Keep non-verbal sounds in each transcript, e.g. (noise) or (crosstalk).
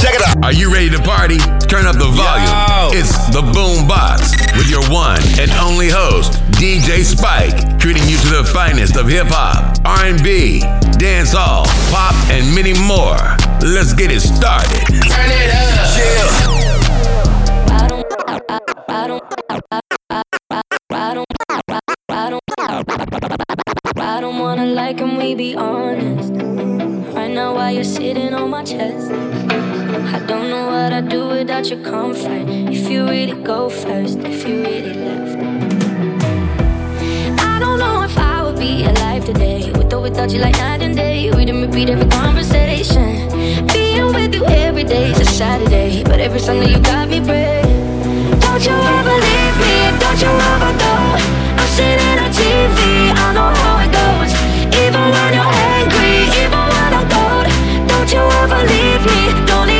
Check it out. Are you ready to party? Turn up the volume. Yo. It's the Boom Box with your one and only host, DJ Spike, treating you to the finest of hip hop, R&B, dancehall, pop, and many more. Let's get it started. Turn it up. Yeah. I don't, I, I don't, I don't wanna like him, we be honest. Right now, while you're sitting on my chest, I don't know what I'd do without your comfort. If you really go first, if you really left. I don't know if I would be alive today, with or without you, like night and day. We didn't repeat every conversation. Being with you every day is a Saturday, but every Sunday you got me praying. Don't you ever leave me, don't you ever go. I'm sitting on TV, I know how it goes. Even when you're angry, even when I'm cold. Don't you ever leave me, don't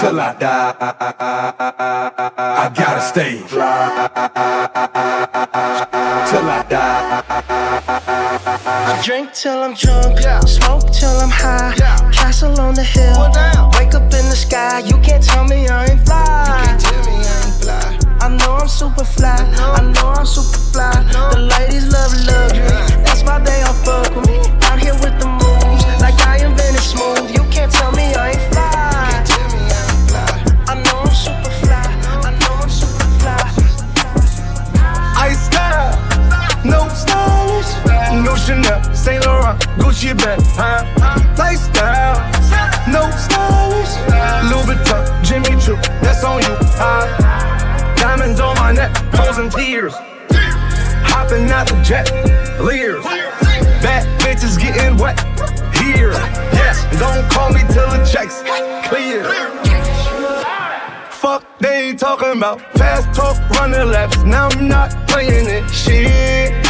till I die. I gotta stay fly till I die. I drink till I'm drunk, smoke till I'm high. Castle on the hill, wake up in the sky. You can't tell me I ain't fly. I know I'm super fly. I know I'm super fly. The ladies love luxury. That's why they all fuck with me. Chanel, Saint Laurent, Gucci bag, huh? Lifestyle, no stylish. Louis Vuitton, Jimmy Choo, that's on you, huh? Diamonds on my neck, frozen tears. Hopping out the jet, leers. Bad bitches getting wet here. Yes, don't call me till the checks clear. Fuck, they ain't talking about fast talk, running laps. Now I'm not playing it. Shit.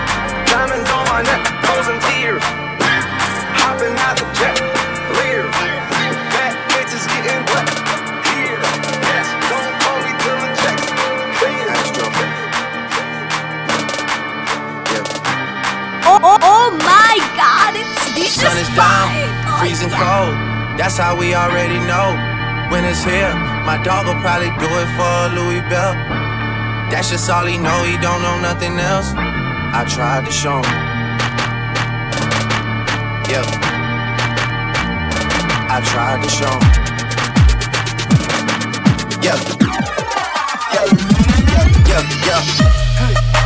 Diamonds on my neck, frozen tears. Hopping out the jet, leer. Bad bitches getting wet. Here, yes, don't call me till the checks clear. Oh, oh, oh my God, it's this Sun is down, freezing cold. That's how we already know. When it's here, my dog will probably do it for a Louis Bell. That's just all he know, he don't know nothing else. I tried to show him. Yeah. I tried to show him. Yeah. Yeah, yeah, yeah.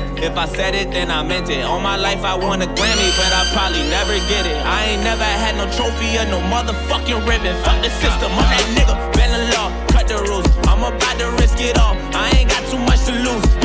If I said it, then I meant it. All my life I won a Grammy, but I probably never get it. I ain't never had no trophy or no motherfucking ribbon. Fuck the system, I'm that nigga. Bend the law, cut the rules. I'm about to risk it all. I ain't got too much to lose.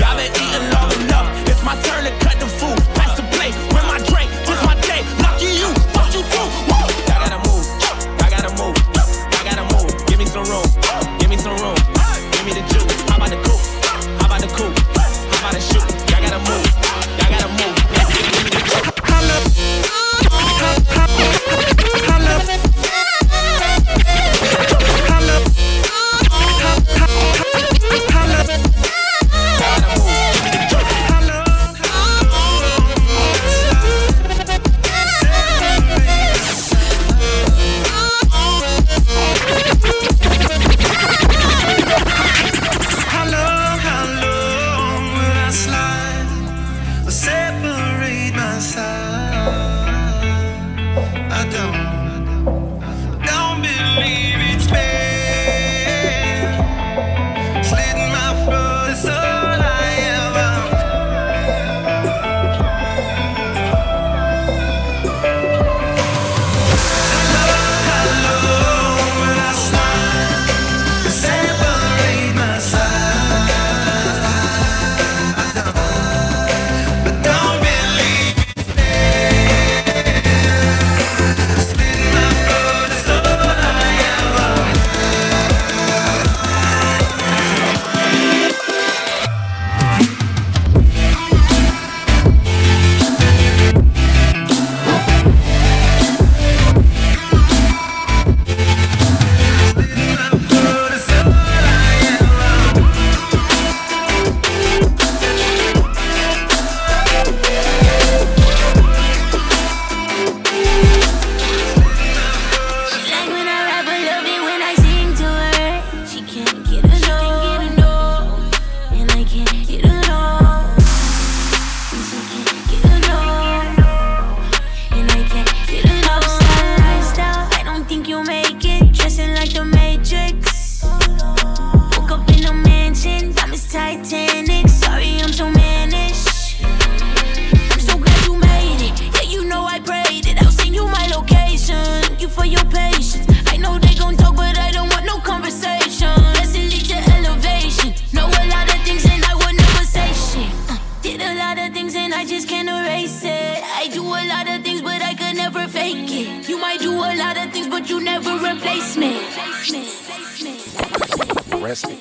Rest me.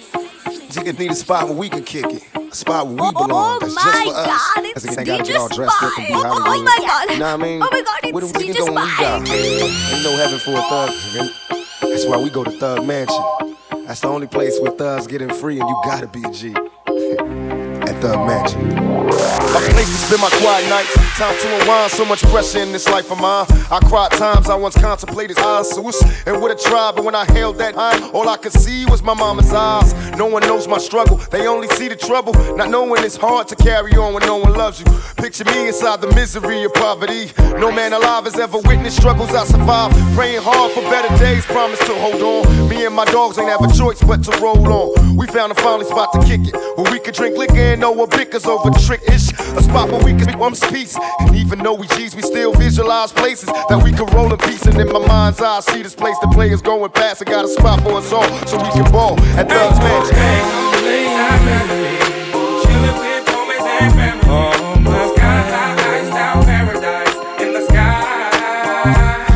Niggas need a spot where we can kick it. A spot where we Oh, belong. oh That's my just for God, us. it's That's ain't gotta get all DJ dressed up and be Spike. Hollywood. Oh my God. You know what I mean? Oh my God, Where it's the we DJ can go when we die. Spike. Ain't no heaven for a thug. nigga. That's why we go to Thug Mansion. That's the only place where thugs getting free and you gotta be a G. Thug Mansion. A place to spend my quiet nights. Time to unwind. So much pressure in this life of mine. I cried times I once contemplated suicide and would have tried, but when I held that high, all I could see was my mama's eyes. No one knows my struggle. They only see the trouble. Not knowing it's hard to carry on when no one loves you. Picture me inside the misery of poverty. No man alive has ever witnessed struggles I survived. Praying hard for better days. Promise to hold on. Me and my dogs ain't have a choice but to roll on. We found a finally spot to kick it where we could drink liquor and know what bickers over trick ish. A spot where we can speak one's peace. And even though we G's, we still visualize places that we can roll in peace. And in my mind's eye, I see this place the players going past. I got a spot for us all so we can ball at Thugs Mansion. Thugs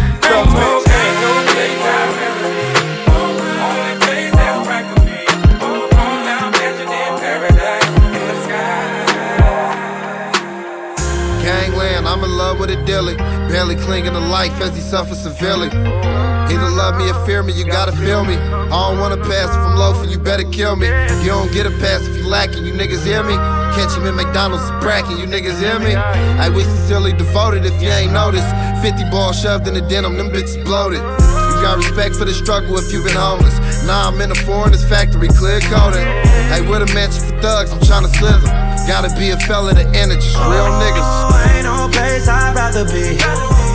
he suffers severely. Either love me or fear me, you gotta feel me. I don't wanna pass if I'm loafing, you better kill me. You don't get a pass if you lacking, you niggas hear me. Catch him in McDonald's bracking, you niggas hear me. I we sincerely devoted if you ain't noticed. 50 balls shoved in the denim, them bitches bloated. You got respect for the struggle if you been homeless. Now I'm in a foreigner's factory, clear coding. Hey, with a mansion for thugs, I'm tryna slither. Gotta be a fella to enter, just real niggas. Oh, ain't no place I'd rather be.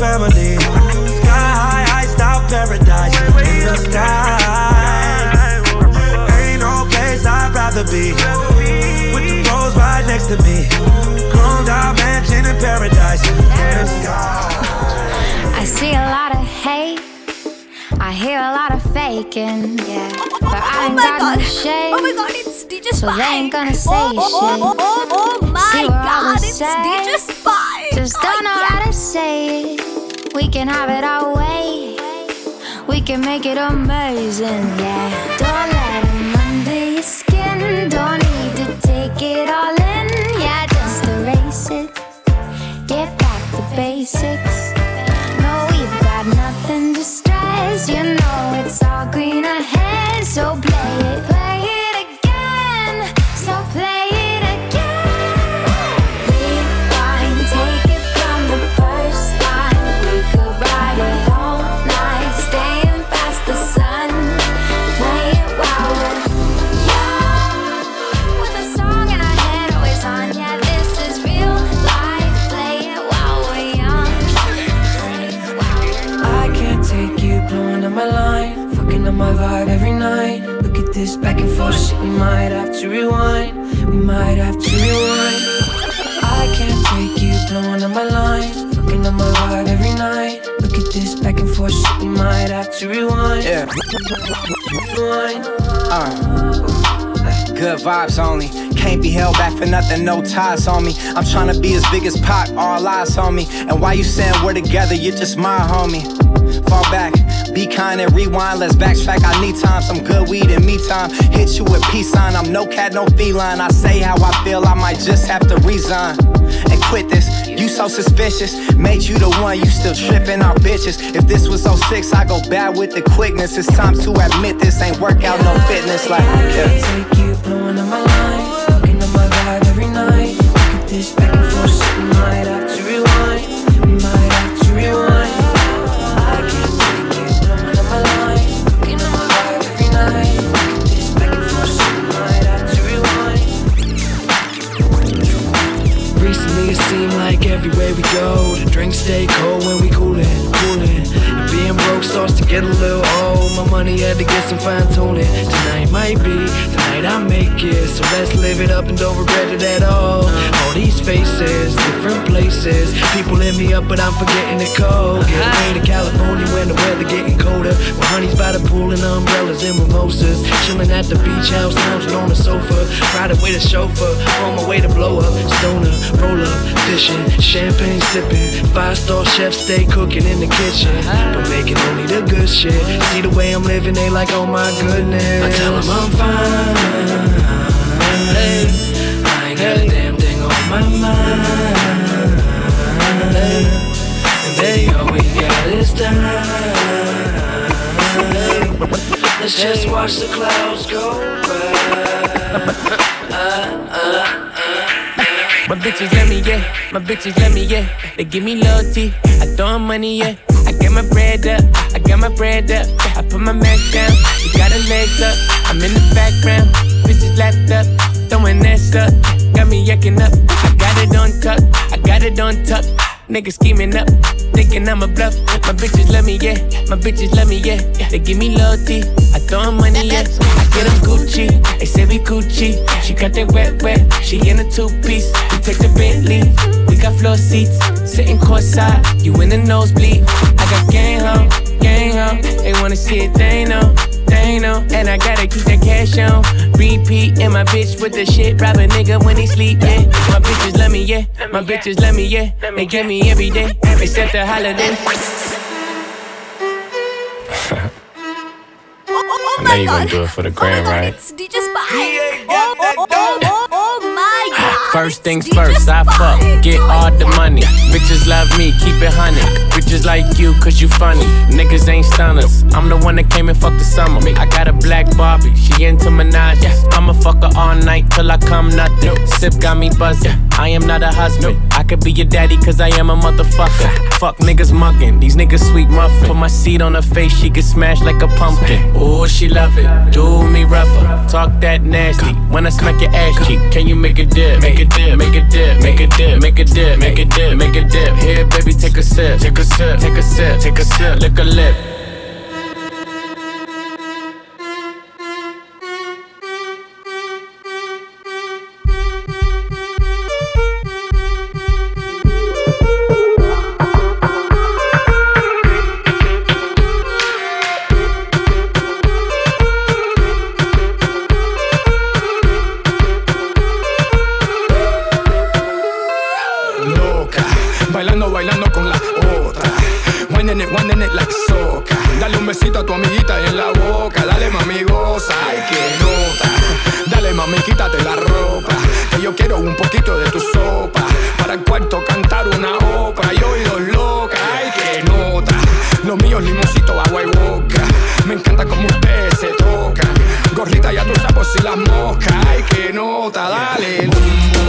Family. Sky high, iced out paradise in the sky. Ain't no place I'd rather be. With the rose right next to me. Chromed out mansion in paradise in the sky. I see a lot of hate. I hear a lot of faking, yeah. But I Oh ain't my got god. no shade. Oh my god, it's DJ Spike. So they ain't gonna say oh, oh, shit. Oh, oh, oh, oh my See what I god, would it's? DJ Spike. Just Oh, don't know yeah. how to say it. We can have it our way. We can make it amazing, yeah. Don't let 'em under your skin. Don't need to take it all in, yeah. Just erase it. Get back to basics. Shit, we might have to rewind. We might have to rewind. I can't take you blowing up my line, fucking up my vibe every night. Look at this back and forth shit, we might have to rewind. Yeah. Rewind. Uh, good vibes only. Can't be held back for nothing, no ties on me. I'm trying to be as big as Pac, all eyes on me. And while you saying we're together, you're just my homie. Fall back, be kind and rewind. Let's backtrack. I need time, some good weed and me time. Hit you with peace sign. I'm no cat, no feline. I say how I feel, I might just have to resign and quit this. You so suspicious, made you the one. You still tripping on bitches. If this was 06, I go bad with the quickness. It's time to admit this ain't workout, no fitness. Like, can't take you blowing up my line, fucking up my vibe every night. Look at this back and forth shit, go, the drinks stay cold when. And starts to get a little old. My money had to get some fine tuning. Tonight might be the night I make it, so let's live it up and don't regret it at all. All these faces, different places. People hit me up, but I'm forgetting the code. Get away to California when the weather getting colder. My honeys by the pool and umbrellas and mimosas. Chilling at the beach house, lounging on the sofa. Riding with a chauffeur, on my way to blow up. Stoner, roll up, fishing, champagne sipping. Five star chef stay cooking in the kitchen. But making only the good shit. See the way I'm living, they like, oh my goodness. I tell them I'm fine. Hey, I ain't got a damn thing on my mind. Hey, And baby, all we got is time. Let's just watch the clouds go by. My bitches let me, yeah. My bitches let me, yeah. They give me loyalty. I throw money, yeah. I get my bread up. I got my bread up. I put my Mac down. You got her legs up. I'm in the background. Bitches lapped up. Throwing that up. Got me yakking up. I got it on tuck. I got it on tuck. Niggas scheming up, thinking I'm a bluff. My bitches love me, yeah. My bitches love me, yeah. They give me loyalty. I throw 'em money, yeah. I get 'em Gucci. They say we Gucci. She got that wet, wet. She in a two piece. We take the Bentley. We got floor seats. Sitting courtside. You in the nosebleed. I got gang ho, gang ho. They wanna see it, they know. They know, and I gotta keep that cash on. Repeat, and my bitch with the shit. Rob a nigga when he sleep, yeah. My bitches love me, yeah. My bitches love me, yeah. They get me every day, except the holidays. (laughs) Oh, oh, oh I know you gonna do it for the oh gram, right? It's DJ Spike. Oh, oh, oh, oh, oh my god. First things first, I fuck, get all the money. Bitches love me, keep it honey. Bitches like you, cause you funny. Niggas ain't stunners. I'm the one that came and fucked the summer. I got a black Barbie, she into Minaj. I'ma fuck her all night till I come nothing. Sip got me buzzing. I am not a husband. I could be your daddy, cause I am a motherfucker. Fuck niggas mugging, these niggas sweet muffin. Put my seed on her face, she get smashed like a pumpkin. Oh, she love it. Do me rougher. Talk that nasty. When I smack your ass cheek, can you make a dip? Make a dip, make a dip, make a dip, make a dip, make a dip, make a dip. Here, baby, take a sip, take a sip, take a sip, take a sip, lick a lip. Otra. Winding it, winding it. Dale un besito a tu amiguita en la boca. Dale mami, goza, ay que nota. Dale mami, quítate la ropa. Que yo quiero un poquito de tu sopa. Para el cuarto cantar una ópera. Y oídos loca, ay que nota. Los míos limoncito, agua y boca. Me encanta como ustedes se tocan. Gorrita ya tus sapos y las moscas. Ay que nota, dale. Boom,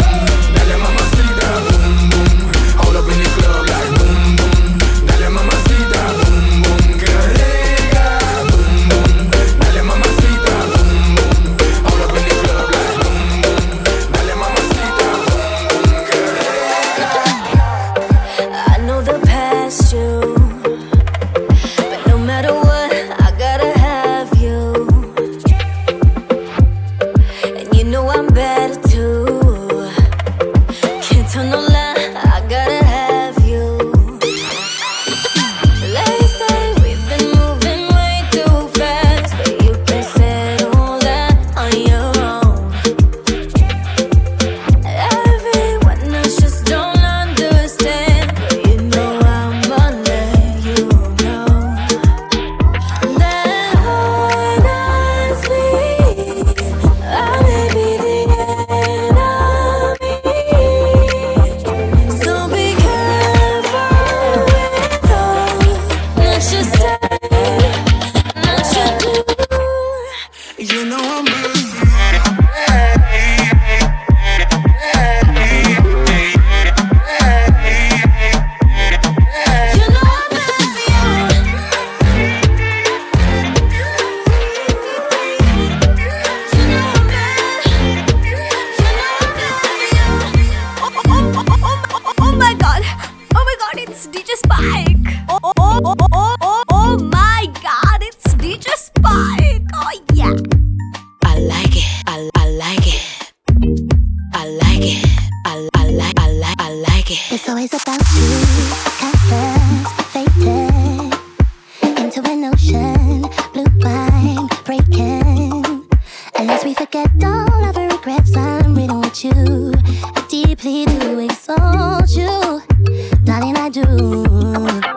you.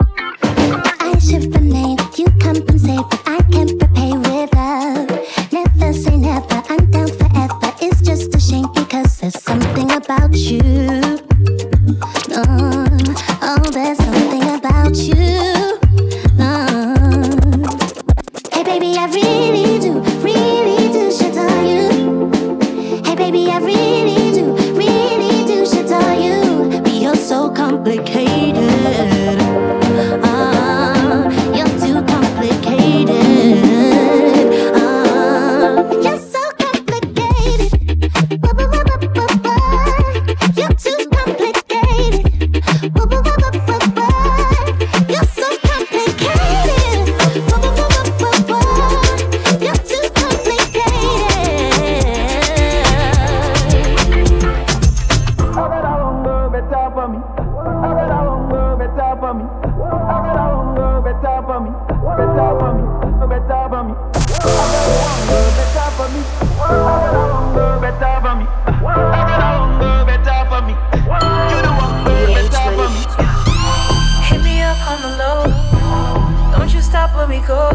stop when we go.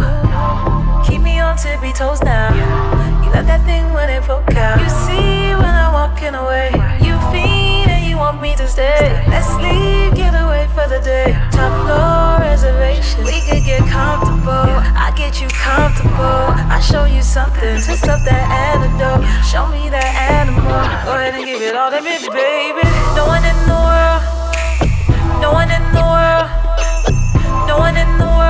Keep me on tippy toes now. You left that thing when it broke out. You see when I'm walking away. You feel and you want me to stay. Let's leave, get away for the day. Top floor reservation. We could get comfortable. I get you comfortable. I show you something. Twist up that antidote. Show me that animal. Go ahead and give it all to me, baby. No one in the world. No one in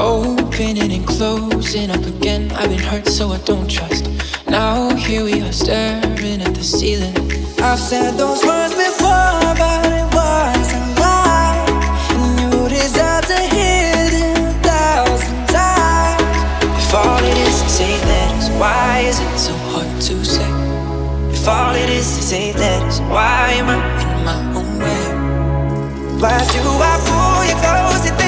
Opening and closing up again. I've been hurt, so I don't trust. Now here we are staring at the ceiling. I've said those words before, but it was a lie. And you deserve to hear them a thousand times. If all it to say that is why is it so hard to say? If all it is to say that is why am I in my own way? Why do I pull you close?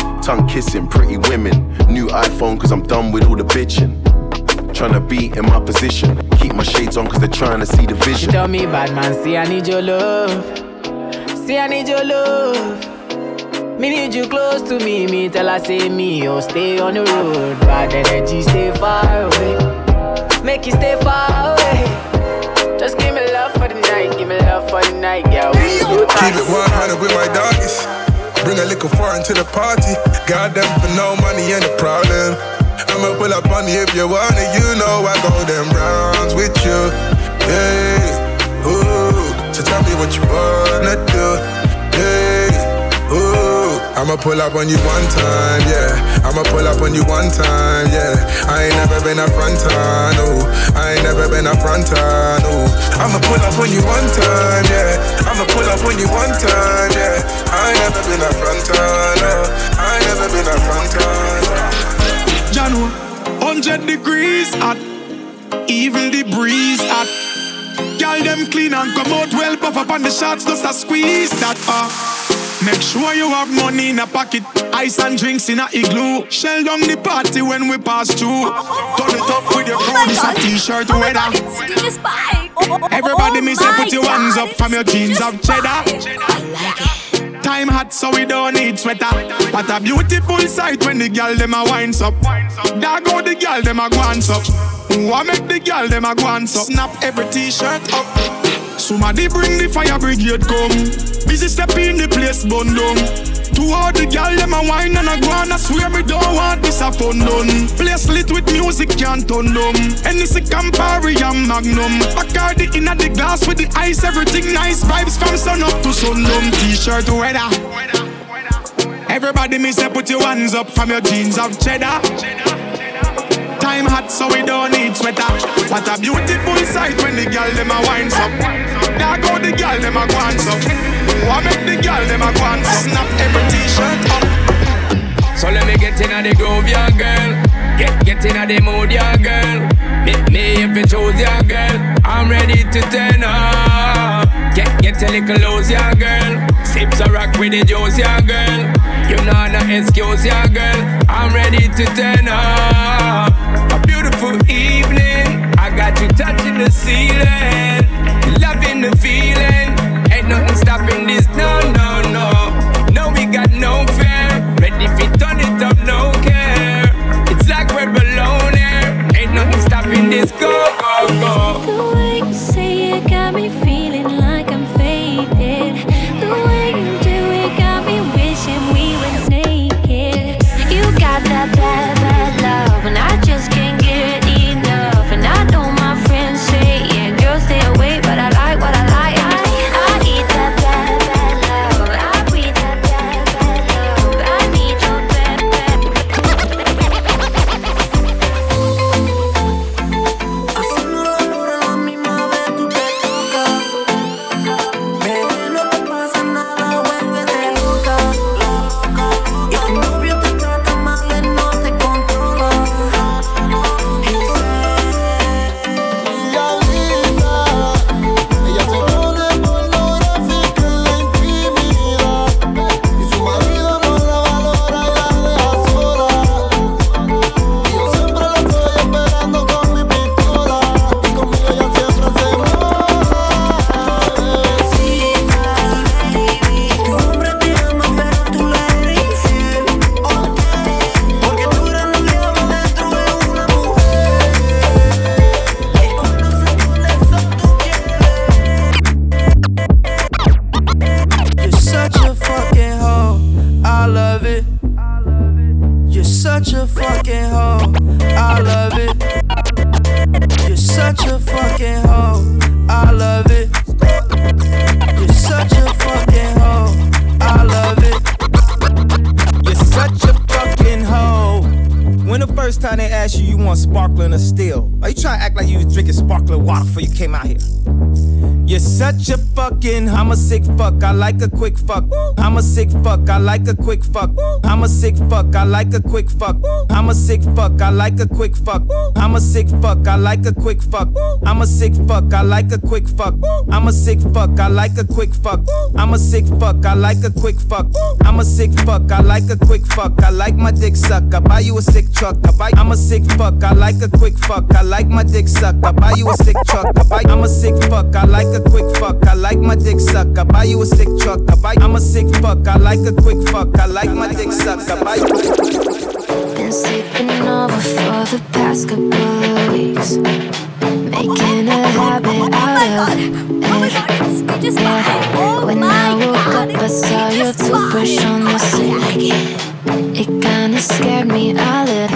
Tongue kissing, pretty women. New iPhone, cause I'm done with all the bitching. Trying to be in my position. Keep my shades on, cause they're trying to see the vision. She tell me, bad man, see, I need your love. See, I need your love. Me need you close to me. Me tell I say me, oh, stay on the road. Bad energy, stay far away. Make you stay far away. Just give me love for the night. Give me love for the night, yeah. Keep it 100 with my doggies. Bring a little foreign to the party. Got them for no money ain't a problem. I'ma pull up on you if you want it. You know I go them rounds with you. Yeah, ooh. So tell me what you wanna do. Yeah, ooh. I'ma pull up on you one time, yeah. I'ma pull up on you one time, yeah. I ain't never been a fronter, no. I ain't never been a fronter, no. I'ma pull up on you one time, yeah. I'ma pull up on you one time, yeah. I ain't never been a fronter, no. I ain't never been a fronter. Janu, 100 degrees hot, even the breeze hot. Girl, them clean and come out well, puff up on the shots, just a squeeze that up. Make sure you have money in a pocket, ice and drinks in a igloo. Shell down the party when we pass through. Turn it up with your crew, this a t-shirt oh weather. Everybody me say put your hands up from your jeans of cheddar. Time hot so we don't need sweater. What a beautiful sight when the girl them a winds up. There go the girl them a glance up. What make the girl them a glance up? Snap every t-shirt up. Somebody bring the fire brigade come. Busy step in the place bun down. To all the gal them a wine and a go I swear me don't want this a fun done. Place lit with music can't turn them. Anything Campari and Magnum. Bacardi in the glass with the ice, everything nice. Vibes from sun up to sundown. T-shirt weather. Everybody me say put your hands up from your jeans of cheddar. Time hot so we don't need sweater. What a beautiful sight when the girl them a winds up. There go the girl them a glance up. What make the girl them a glance up? Snap every t-shirt up. So let me get in the groove, yeah, girl. Get get in the mood, yeah, girl. Meet me if you choose, yeah, girl. I'm ready to turn up. Get get a little loose, girl. Sips a rock with the juice, yeah, girl. You know no excuse, yeah, girl. I'm ready to turn up. A beautiful evening. I got you touching the ceiling, loving the feeling. Ain't nothing stopping this, no, no, no. No, we got no fear. Ready if you turn it up, no care. It's like we're alone here. Ain't nothing stopping this, go. Time they ask you, you want sparkling or still? Are you trying to act like you was drinking sparkling water before you came out here? You're such a fucking, I'm a sick fuck, I like a quick fuck. I'm a sick fuck, I like a quick fuck. I'm a sick fuck, I like a quick fuck. I'm a sick fuck, I like a quick fuck. I'm a sick fuck, I like a quick fuck. I'm a sick fuck, I like a quick fuck. I'm a sick fuck, I like a quick fuck. I'm a sick fuck, I like a quick fuck. I'm a sick fuck, I like a quick fuck. I like my dick suck, I buy you a sick truck. I buy, I'm a sick fuck, I like a quick fuck. I like my dick suck, I buy you a sick truck. I buy, I'm a sick fuck, I like a quick fuck. I like my dick suck, I buy you a sick truck. I buy, I'm a sick fuck, I like a quick fuck. I like my dick suck, I buy you. Been sleeping over for the past couple of weeks. Making a habit out of it. Yeah. When I woke up, I saw your toothbrush on the sink. It kinda scared me a little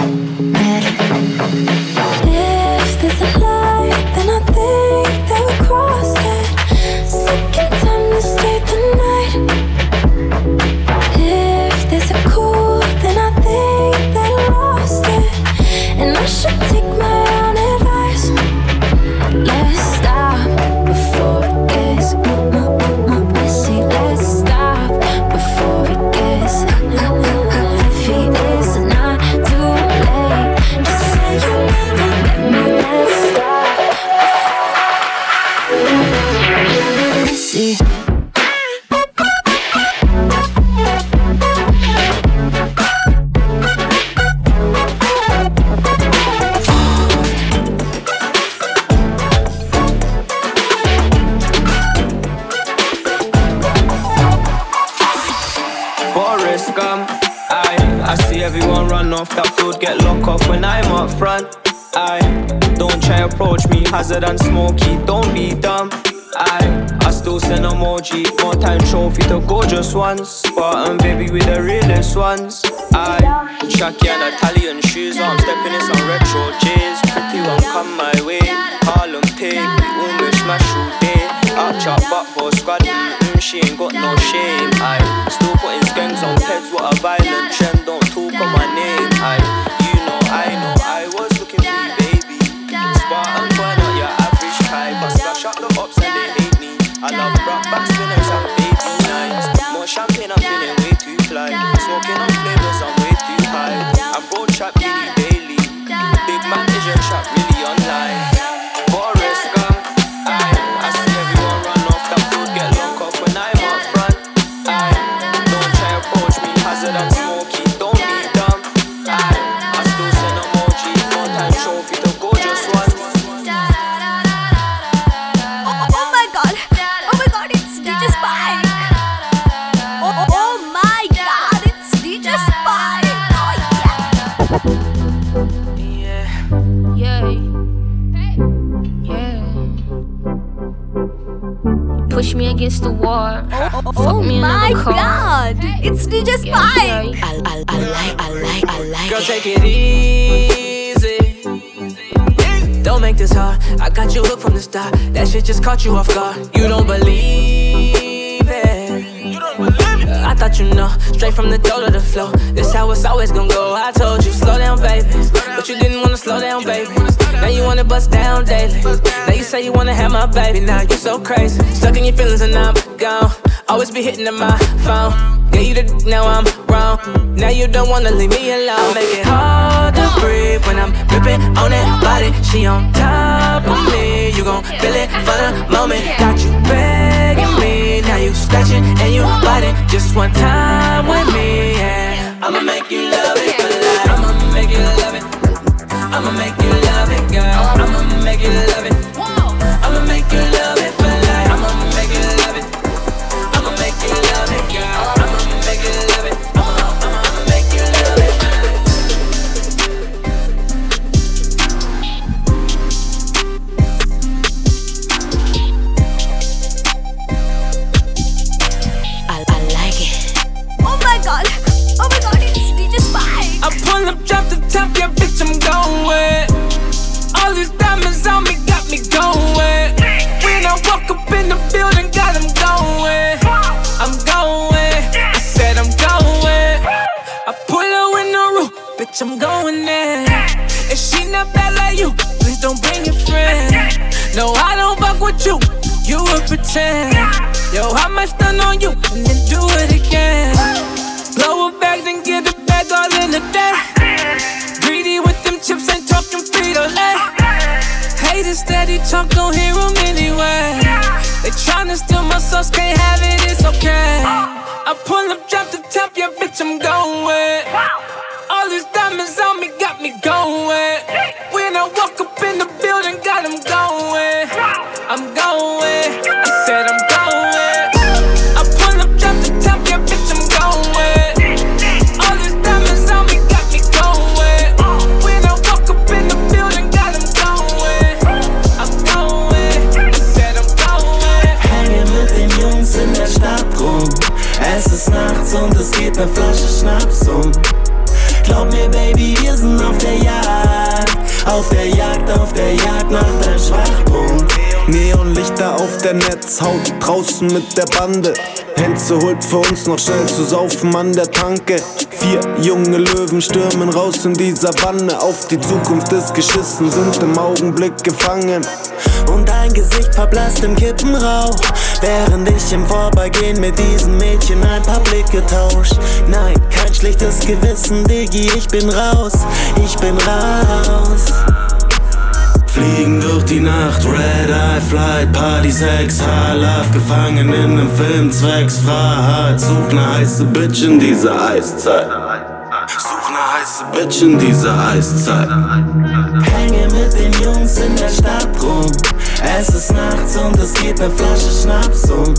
caught you off guard. You don't believe it. You don't believe it. I thought you know, straight from the door to the flow. This how it's always gonna go. I told you, slow down, baby. But you didn't wanna slow down, baby. Now you wanna bust down daily. Now you say you wanna have my baby. Now you so crazy. Stuck in your feelings and I'm gone. Always be hitting my phone. Yeah, you d- now I'm wrong. Now you don't wanna leave me alone. Make it hard to breathe when I'm gripping on that body. She on top of me. You gon' feel it for the moment. Got you begging me. Now you scratching and you biting. Just one time with me. Yeah. I'ma make you love it for life. I'ma make you love it. I'ma make you love it, girl. I'ma make you love it. Top, yeah, bitch, I'm going. All these diamonds on me got me going. When I walk up in the building, got them going. I'm going. I said I'm going. I pull up in the roof, bitch, I'm going there. If she not bad like you, please don't bring your friend. No, I don't fuck with you. You would pretend. Yo, I might stun on you and then do it again. Blow a bag, then get a bag all in a day. Greedy with them chips, ain't talking Frito Lay. Haters steady talk, don't hear them anyway. They tryna steal my sauce, can't have it, it's okay. I pull up, drop the top, yeah, bitch, I'm going. All these diamonds on me got me going. Ne Flasche Schnaps um. Glaub mir, Baby, wir sind auf der Jagd. Auf der Jagd, auf der Jagd nach deinem Schwachpunkt. Neonlichter auf der Netzhaut, draußen mit der Bande. Henze holt für uns noch schnell zu saufen an der Tanke. Vier junge Löwen stürmen raus in die Savanne. Auf die Zukunft ist geschissen, sind im Augenblick gefangen. Und dein Gesicht verblasst im Kippenrauch. Während ich im Vorbeigehen mit diesem Mädchen ein paar Blicke tausch. Nein, kein schlechtes Gewissen, Diggi, ich bin raus. Ich bin raus. Fliegen durch die Nacht, Red Eye Flight, Party, Sex, High Life, gefangen in nem Film, zwecks Freiheit. Such ne heiße Bitch in dieser Eiszeit. Such ne heiße Bitch in dieser Eiszeit. Hänge mit den Jungs in der Stadt rum. Es ist nachts und es geht ne Flasche Schnaps um.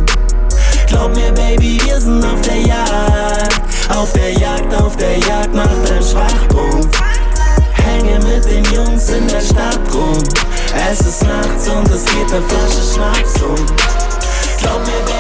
Glaub mir, Baby, wir sind auf der Jagd. Auf der Jagd, auf der Jagd nach deinem Schwachpunkt. Hänge mit den Jungs in der Stadt rum. Es ist nachts und es geht ne Flasche Schnaps um. Glaub mir,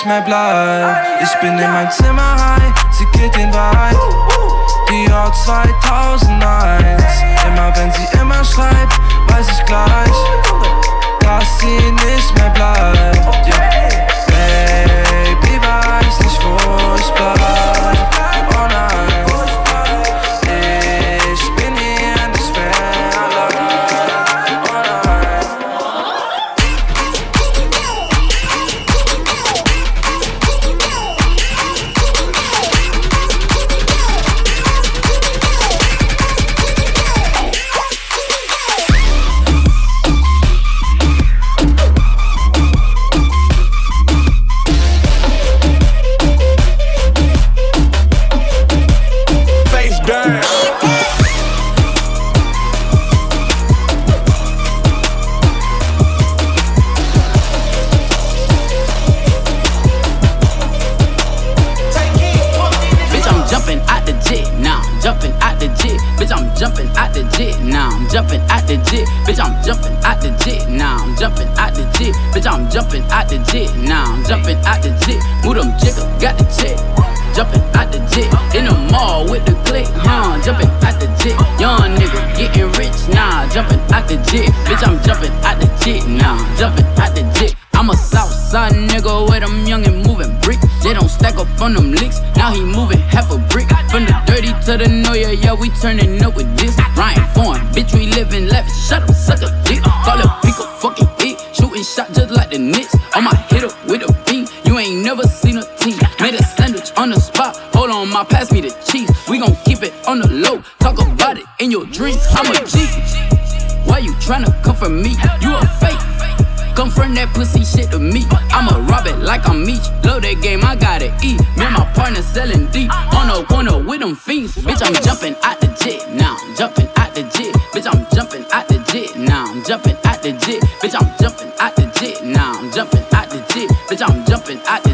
nicht mehr bleibt. Ich bin in mein Zimmer high, sie killt den. Die Jahr 2001. Immer wenn sie immer schreibt, weiß ich gleich, dass sie rob it like I'm Meech. Love that game, I gotta eat. Me and my partner selling deep. On the corner with them fiends. Bitch, I'm jumping out the jet. Now I'm jumping out the jet. Bitch, I'm jumping out the jet. Now I'm jumping out the jet. Bitch, I'm jumping out the jet. Now I'm jumping out the jet. Bitch, I'm jumping out the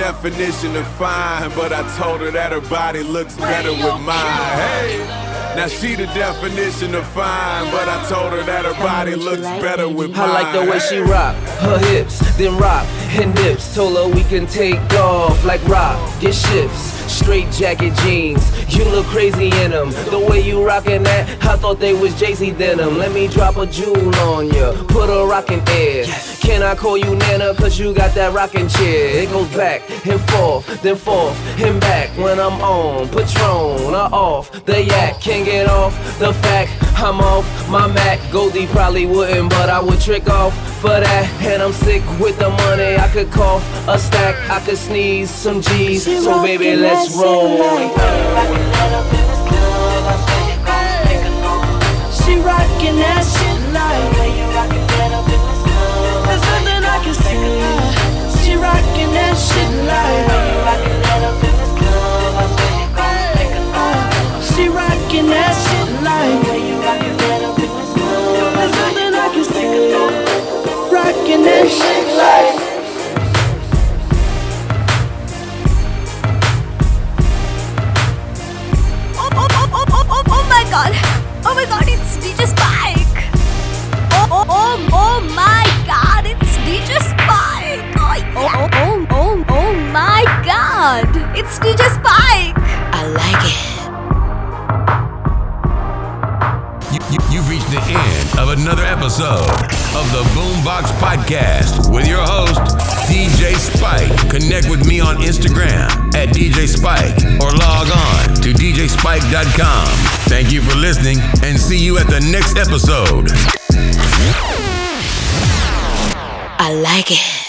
definition of fine, but I told her that her body looks better with mine. Hey. Now she the definition of fine, but I told her that her body looks better with mine. I like the way she rock her hips, then rock her dips. Told her we can take off like rock, get shifts. Straight jacket jeans, you look crazy in them. The way you rockin' that, I thought they was JC denim. Let me drop a jewel on ya, put a rockin' air. Can I call you Nana? Cause you got that rockin' chair. It goes back and forth, then forth and back when I'm on. Patron or off the yak, can't get off the fact I'm off my Mac. Goldie probably wouldn't, but I would trick off for that. And I'm sick with the money. I could cough a stack, I could sneeze some G's. So baby, let's roll. She rockin' that shit like There's nothing I can say. She rockin' that shit like She rockin' that shit like I like Oh, oh, oh, oh, oh, oh, oh! It's DJ Spike Oh oh oh oh my god, it's DJ Spike! Oh, oh, oh, you've reached the end of another episode of the Boombox Podcast with your host, DJ Spike. Connect with me on Instagram at DJ Spike or log on to DJSpike.com. Thank you for listening and see you at the next episode. I like it.